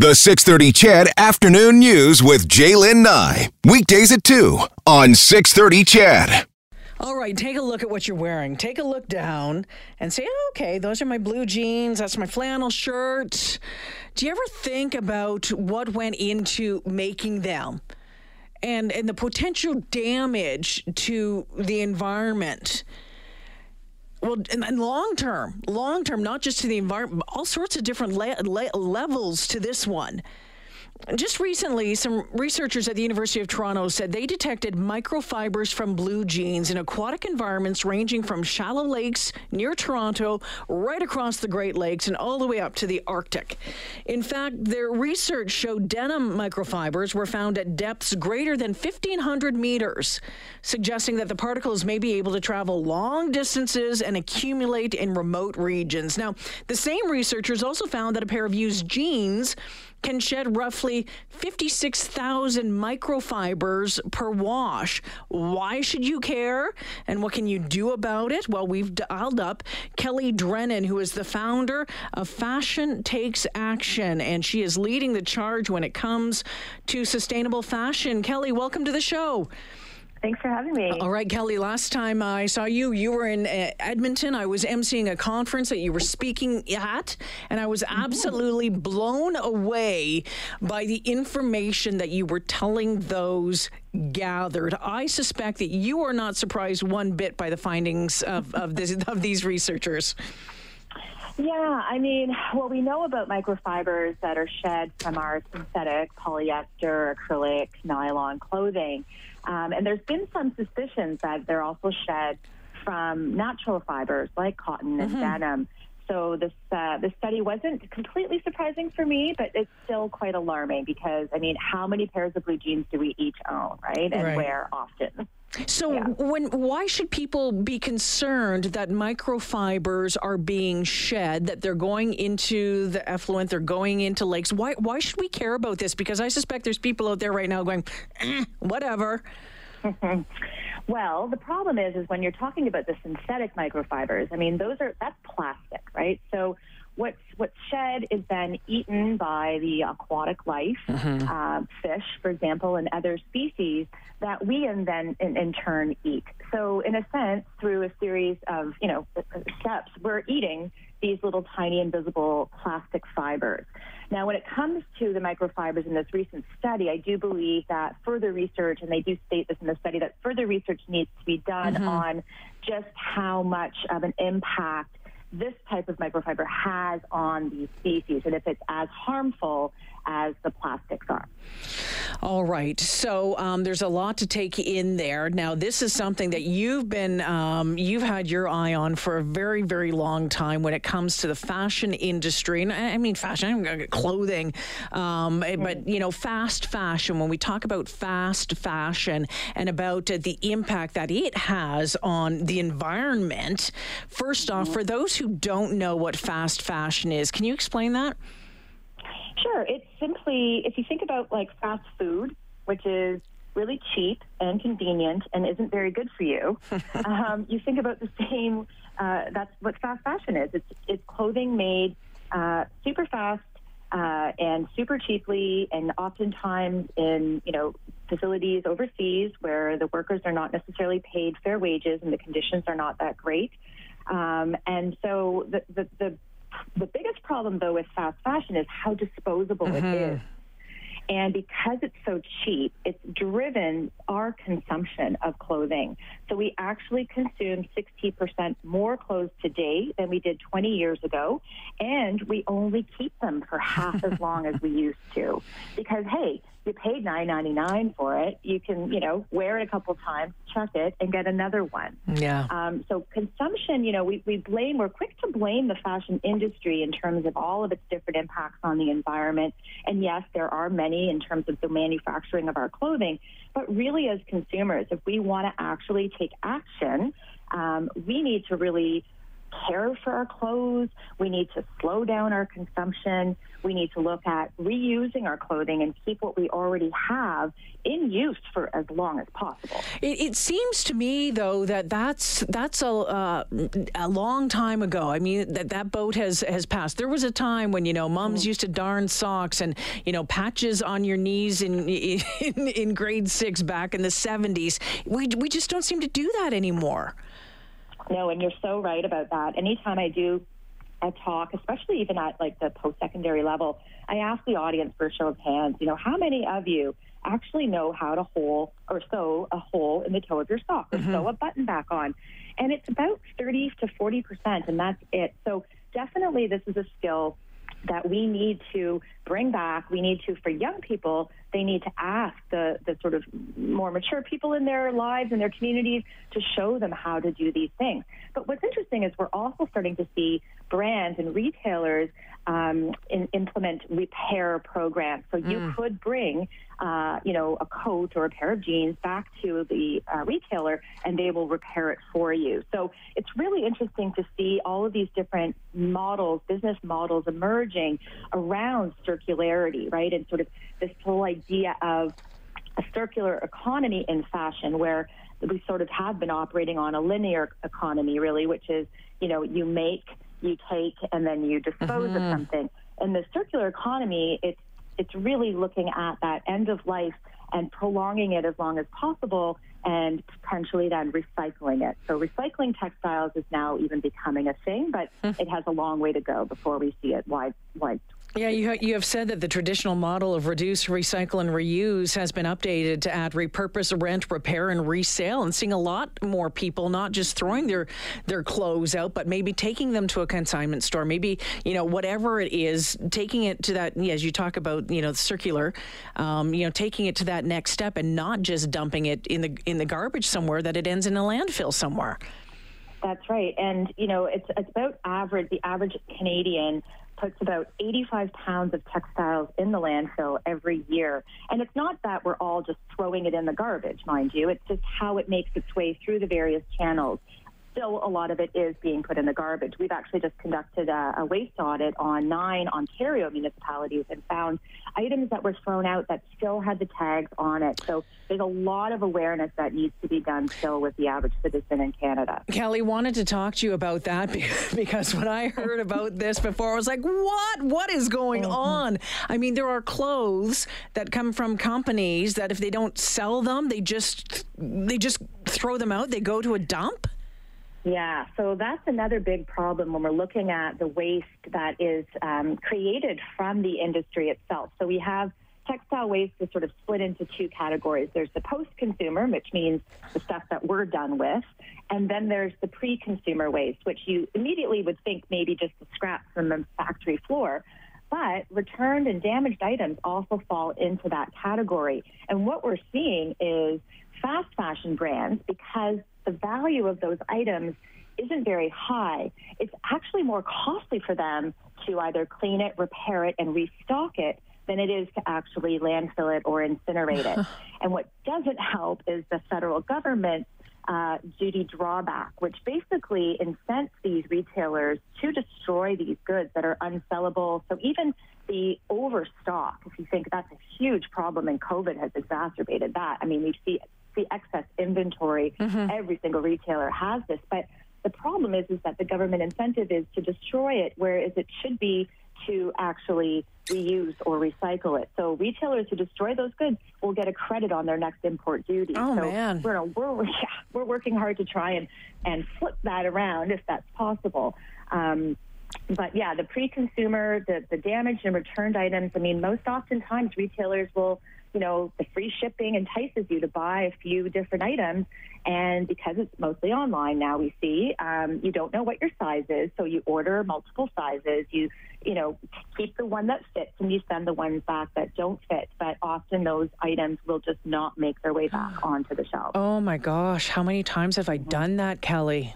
The 630 CHED Afternoon News with J'lyn Nye. Weekdays at 2 on 630 CHED. All right, take a look at what you're wearing. Take a look down and say, oh, okay, those are my blue jeans. That's my flannel shirt. Do you ever think about what went into making them and, and the potential damage to the environment? Well, and, and long term, long term, not just to the environment, all sorts of different le- le- levels to this one. Just recently, some researchers at the University of Toronto said they detected microfibers from blue jeans in aquatic environments ranging from shallow lakes near Toronto, right across the Great Lakes, and all the way up to the Arctic. In fact, their research showed denim microfibers were found at depths greater than 1,500 meters, suggesting that the particles may be able to travel long distances and accumulate in remote regions. Now, the same researchers also found that a pair of used jeans can shed roughly 56,000 microfibers per wash. Why should you care? And what can you do about it? Well, we've dialed up Kelly Drennan, who is the founder of Fashion Takes Action, and she is leading the charge when it comes to sustainable fashion. Kelly, welcome to the show. Thanks for having me. All right, Kelly. Last time I saw you, you were in uh, Edmonton. I was emceeing a conference that you were speaking at, and I was mm-hmm. absolutely blown away by the information that you were telling those gathered. I suspect that you are not surprised one bit by the findings of, of, this, of these researchers. Yeah, I mean, what we know about microfibers that are shed from our synthetic polyester, acrylic, nylon clothing um, and there's been some suspicions that they're also shed from natural fibers like cotton and mm-hmm. denim. So this uh, this study wasn't completely surprising for me, but it's still quite alarming because I mean, how many pairs of blue jeans do we each own, right? And right. wear often. So yeah. when why should people be concerned that microfibers are being shed, that they're going into the effluent, they're going into lakes? Why why should we care about this? Because I suspect there's people out there right now going, eh, whatever. well, the problem is is when you're talking about the synthetic microfibers, I mean those are that's plastic, right? So what's what's shed is then eaten by the aquatic life, mm-hmm. uh, fish, for example, and other species that we and then in, in, turn eat. So in a sense, through a series of you know steps, we're eating these little tiny invisible plastic fibers. Now, when it comes to the microfibers in this recent study, I do believe that further research, and they do state this in the study, that further research needs to be done mm-hmm. on just how much of an impact this type of microfiber has on these species. And if it's as harmful as the plastics are. All right. So um, there's a lot to take in there. Now, this is something that you've been, um, you've had your eye on for a very, very long time when it comes to the fashion industry. And I mean, fashion, clothing, um, mm-hmm. but, you know, fast fashion. When we talk about fast fashion and about uh, the impact that it has on the environment, 1st mm-hmm. off, for those who don't know what fast fashion is, can you explain that? Sure. It's simply, if you think about like fast food, which is really cheap and convenient and isn't very good for you, um, you think about the same, uh, that's what fast fashion is. It's, it's clothing made uh, super fast uh, and super cheaply, and oftentimes in you know facilities overseas where the workers are not necessarily paid fair wages and the conditions are not that great. Um, and so the, the, the the biggest problem, though, with fast fashion is how disposable mm-hmm. it is. And because it's so cheap, it's driven our consumption of clothing. So we actually consume 60% more clothes today than we did 20 years ago. And we only keep them for half as long as we used to. Because, hey, you paid nine ninety nine for it. You can, you know, wear it a couple times, chuck it, and get another one. Yeah. Um, so consumption, you know, we, we blame, we're quick to blame the fashion industry in terms of all of its different impacts on the environment. And yes, there are many in terms of the manufacturing of our clothing. But really, as consumers, if we want to actually take action, um, we need to really care for our clothes. We need to slow down our consumption. We need to look at reusing our clothing and keep what we already have in use for as long as possible. It, it seems to me, though, that that's that's a uh, a long time ago. I mean, that that boat has has passed. There was a time when you know moms mm. used to darn socks and you know patches on your knees in in, in grade six back in the seventies. We we just don't seem to do that anymore. No, and you're so right about that. Anytime I do a talk, especially even at like the post-secondary level, I ask the audience for a show of hands, you know, how many of you actually know how to hole or sew a hole in the toe of your sock or mm-hmm. sew a button back on? And it's about 30 to 40 percent, and that's it. So definitely this is a skill that we need to bring back. We need to, for young people, they need to ask the, the sort of more mature people in their lives and their communities to show them how to do these things. But what's interesting is we're also starting to see brands and retailers um, in, implement repair programs. So you mm. could bring, uh, you know, a coat or a pair of jeans back to the uh, retailer, and they will repair it for you. So it's really interesting to see all of these different models, business models emerging around circularity, right, and sort of this whole idea of a circular economy in fashion, where we sort of have been operating on a linear economy, really, which is, you know, you make you take and then you dispose mm-hmm. of something. In the circular economy, it's it's really looking at that end of life and prolonging it as long as possible and potentially then recycling it. So recycling textiles is now even becoming a thing, but it has a long way to go before we see it wide, wide yeah, you, you have said that the traditional model of reduce, recycle, and reuse has been updated to add repurpose, rent, repair, and resale, and seeing a lot more people not just throwing their their clothes out, but maybe taking them to a consignment store, maybe you know whatever it is, taking it to that. As you talk about, you know, circular, um, you know, taking it to that next step, and not just dumping it in the in the garbage somewhere that it ends in a landfill somewhere. That's right, and you know, it's it's about average. The average Canadian puts about 85 pounds of textiles in the landfill every year. And it's not that we're all just throwing it in the garbage, mind you. It's just how it makes its way through the various channels still a lot of it is being put in the garbage. We've actually just conducted a, a, waste audit on nine Ontario municipalities and found items that were thrown out that still had the tags on it. So there's a lot of awareness that needs to be done still with the average citizen in Canada. Kelly wanted to talk to you about that because when I heard about this before, I was like, what? What is going mm-hmm. on? I mean, there are clothes that come from companies that if they don't sell them, they just they just throw them out. They go to a dump. Yeah, so that's another big problem when we're looking at the waste that is um, created from the industry itself. So we have textile waste is sort of split into two categories. There's the post-consumer, which means the stuff that we're done with, and then there's the pre-consumer waste, which you immediately would think maybe just the scraps from the factory floor. But returned and damaged items also fall into that category. And what we're seeing is fast fashion brands, because the value of those items isn't very high, it's actually more costly for them to either clean it, repair it, and restock it than it is to actually landfill it or incinerate it. and what doesn't help is the federal government uh, duty drawback, which basically incents these retailers to destroy these goods that are unsellable. So even the overstock, if you think that's a huge problem, and COVID has exacerbated that. I mean, we see the excess inventory. Mm-hmm. Every single retailer has this, but the problem is is that the government incentive is to destroy it, whereas it should be to actually reuse or recycle it. So retailers who destroy those goods will get a credit on their next import duty. Oh so man, we're, we're yeah, we're working hard to try and and flip that around if that's possible. Um, but yeah, the pre-consumer, the the damaged and returned items. I mean, most oftentimes retailers will you know, the free shipping entices you to buy a few different items. And because it's mostly online now, we see um, you don't know what your size is, so you order multiple sizes. You, you know, keep the one that fits, and you send the ones back that don't fit. But often those items will just not make their way back onto the shelf. Oh my gosh, how many times have I done that, Kelly?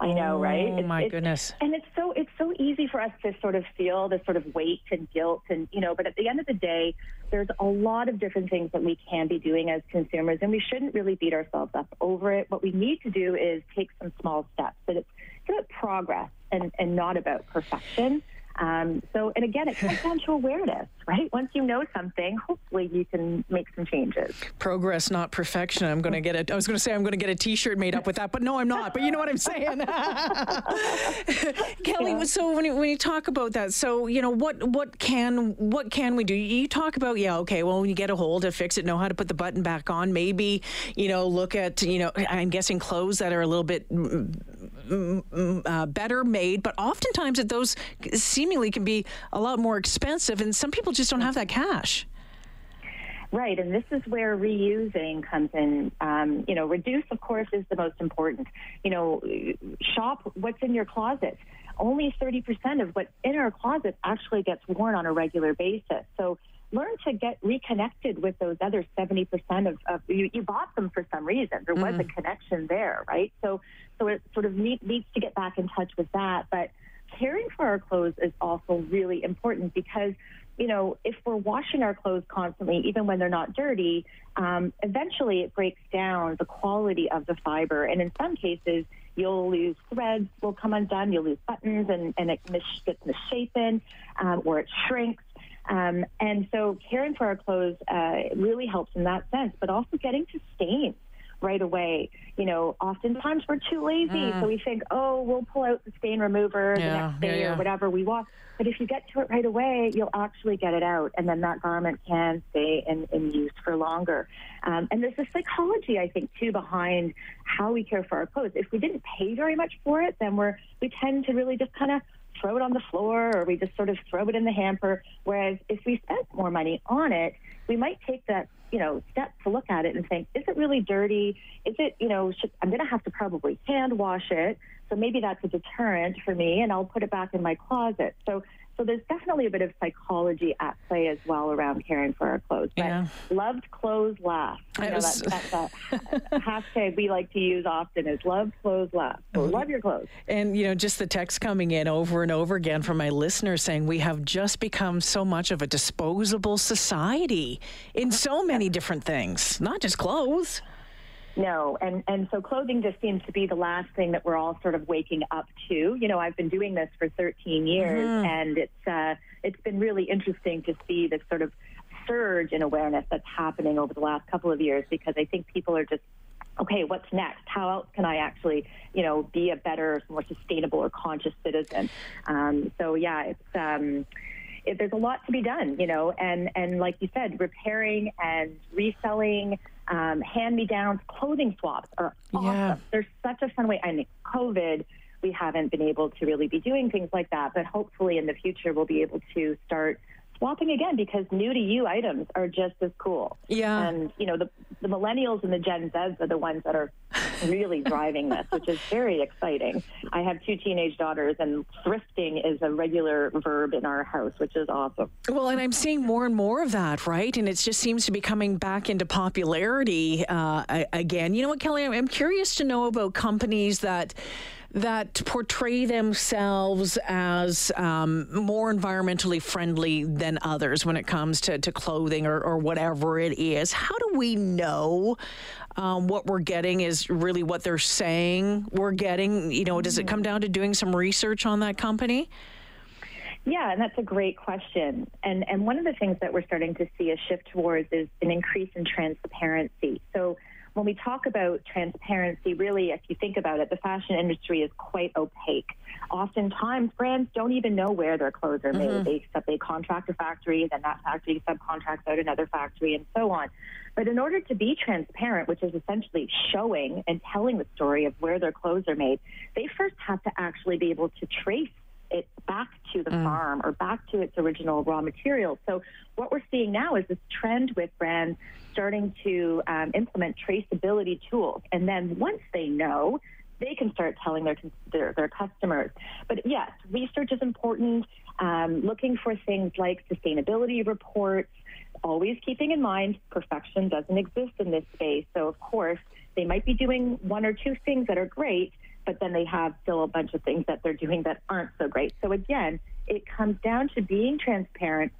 I know, right? Oh my it's, goodness! And it's so it's so easy for us to sort of feel this sort of weight and guilt, and you know. But at the end of the day, there's a lot of different things that we can be doing as consumers, and we shouldn't really beat ourselves up over it. What we need to do is take some small steps. But it's about progress and, and not about perfection. Um, so, and again, it comes down to awareness, right? Once you know something, hopefully you can make some changes. Progress, not perfection. I'm going to get it. I was going to say I'm going to get a T-shirt made up with that, but no, I'm not. But you know what I'm saying, Kelly. Yeah. So when you, when you talk about that, so you know what what can what can we do? You talk about yeah, okay. Well, when you get a hold to fix it, know how to put the button back on. Maybe you know look at you know I'm guessing clothes that are a little bit uh, better made, but oftentimes that those seemingly can be a lot more expensive, and some people just don't have that cash. Right, and this is where reusing comes in. Um, you know, reduce, of course, is the most important. You know, shop what's in your closet. Only 30% of what's in our closet actually gets worn on a regular basis. So learn to get reconnected with those other 70% of, of you, you bought them for some reason. There was mm. a connection there, right? So, so it sort of need, needs to get back in touch with that. But caring for our clothes is also really important because, you know, if we're washing our clothes constantly, even when they're not dirty, um, eventually it breaks down the quality of the fiber. And in some cases, you'll lose threads will come undone, you'll lose buttons, and, and it mis- gets misshapen um, or it shrinks. Um, and so caring for our clothes uh, really helps in that sense, but also getting to stains right away. You know, oftentimes we're too lazy, mm. so we think, oh, we'll pull out the stain remover yeah, the next day yeah, yeah. or whatever we want. But if you get to it right away, you'll actually get it out, and then that garment can stay in, in use for longer. Um, and there's a psychology, I think, too, behind how we care for our clothes. If we didn't pay very much for it, then we're we tend to really just kind of throw it on the floor or we just sort of throw it in the hamper. Whereas if we spent more money on it, we might take that you know step to look at it and think, is it really dirty? Is it you know should, I'm going to have to probably hand wash it. So maybe that's a deterrent for me, and I'll put it back in my closet. So so there's definitely a bit of psychology at play as well around caring for our clothes. But yeah. loved clothes last. You know, was... that, hashtag we like to use often is loved clothes last. So mm-hmm. love your clothes. And, you know, just the text coming in over and over again from my listeners saying we have just become so much of a disposable society in so many different things, not just clothes. No, and and so clothing just seems to be the last thing that we're all sort of waking up to. You know, I've been doing this for 13 years, mm-hmm. and it's uh, it's been really interesting to see this sort of surge in awareness that's happening over the last couple of years because I think people are just okay, what's next? How else can I actually, you know, be a better, more sustainable or conscious citizen? Um, so yeah, it's. Um, it, there's a lot to be done, you know, and, and like you said, repairing and reselling um, hand-me-downs, clothing swaps are awesome. Yeah. They're such a fun way. I mean, COVID, we haven't been able to really be doing things like that, but hopefully in the future we'll be able to start swapping again because new to you items are just as cool. Yeah. And, you know, the, the millennials and the Gen Zs are the ones that are really driving this, which is very exciting. I have two teenage daughters, and thrifting is a regular verb in our house, which is awesome. Well, and I'm seeing more and more of that, right? And it just seems to be coming back into popularity uh, again. You know what, Kelly? I'm curious to know about companies that that portray themselves as um, more environmentally friendly than others when it comes to, to clothing or, or whatever it is. How do we know um, what we're getting is really what they're saying we're getting? You know, does it come down to doing some research on that company? Yeah, and that's a great question. And and one of the things that we're starting to see a shift towards is an increase in transparency. So when we talk about transparency, really, if you think about it, the fashion industry is quite opaque. Oftentimes, brands don't even know where their clothes are made. Mm-hmm. They accept they contract a factory, then that factory subcontracts out another factory, and so on. But in order to be transparent, which is essentially showing and telling the story of where their clothes are made, they first have to actually be able to trace it back to the mm. farm or back to its original raw material. So what we're seeing now is this trend with brands starting to um, implement traceability tools. And then once they know, they can start telling their, their, their customers. But yes, research is important. Um, looking for things like sustainability reports, always keeping in mind perfection doesn't exist in this space. So of course, they might be doing one or two things that are great, but then they have still a bunch of things that they're doing that aren't so great. So again, it comes down to being transparent,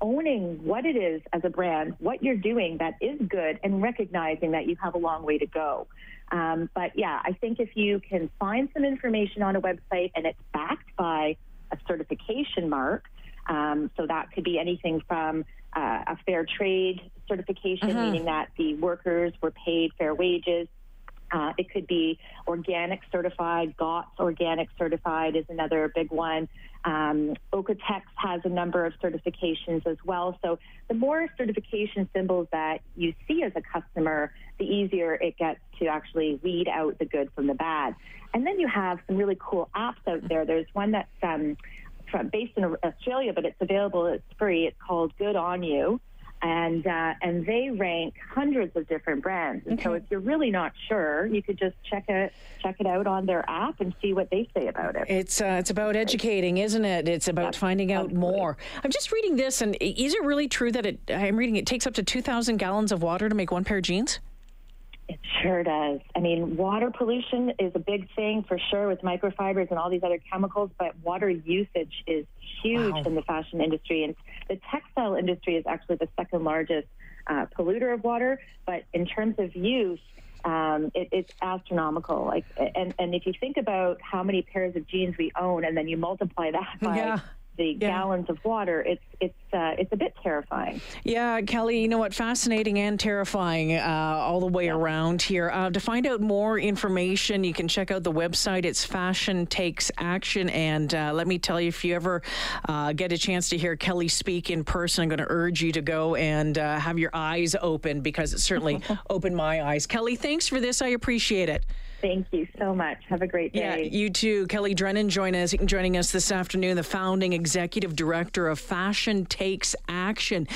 owning what it is as a brand, what you're doing that is good, and recognizing that you have a long way to go. Um, but yeah, I think if you can find some information on a website and it's backed by a certification mark, um, so that could be anything from uh, a fair trade certification, uh-huh. meaning that the workers were paid fair wages. Uh, it could be organic certified, GOTS organic certified is another big one. Um, OEKO-TEX has a number of certifications as well. So the more certification symbols that you see as a customer, the easier it gets to actually weed out the good from the bad. And then you have some really cool apps out there. There's one that's um, from, based in Australia, but it's available. It's free. It's called Good on You, and uh, and they rank hundreds of different brands. And okay. so, if you're really not sure, you could just check it check it out on their app and see what they say about it. It's uh, it's about educating, isn't it? It's about finding out absolutely. more. I'm just reading this, and is it really true that it? I'm reading it takes up to 2,000 gallons of water to make one pair of jeans? It sure does. I mean, water pollution is a big thing for sure with microfibers and all these other chemicals, but water usage is huge wow. in the fashion industry. And the textile industry is actually the second largest uh, polluter of water. But in terms of use, um, it, it's astronomical. Like, and, and if you think about how many pairs of jeans we own, and then you multiply that by yeah the yeah. gallons of water, it's it's uh, it's a bit terrifying. Yeah, Kelly, you know what? Fascinating and terrifying uh, all the way yeah. around here. Uh, to find out more information, you can check out the website. It's Fashion Takes Action, and uh, let me tell you, if you ever uh, get a chance to hear Kelly speak in person, I'm going to urge you to go and uh, have your eyes open because it certainly opened my eyes. Kelly, thanks for this. I appreciate it. Thank you so much. Have a great day. Yeah, you too. Kelly Drennan join us, joining us this afternoon, the founding executive director of Fashion Takes Action.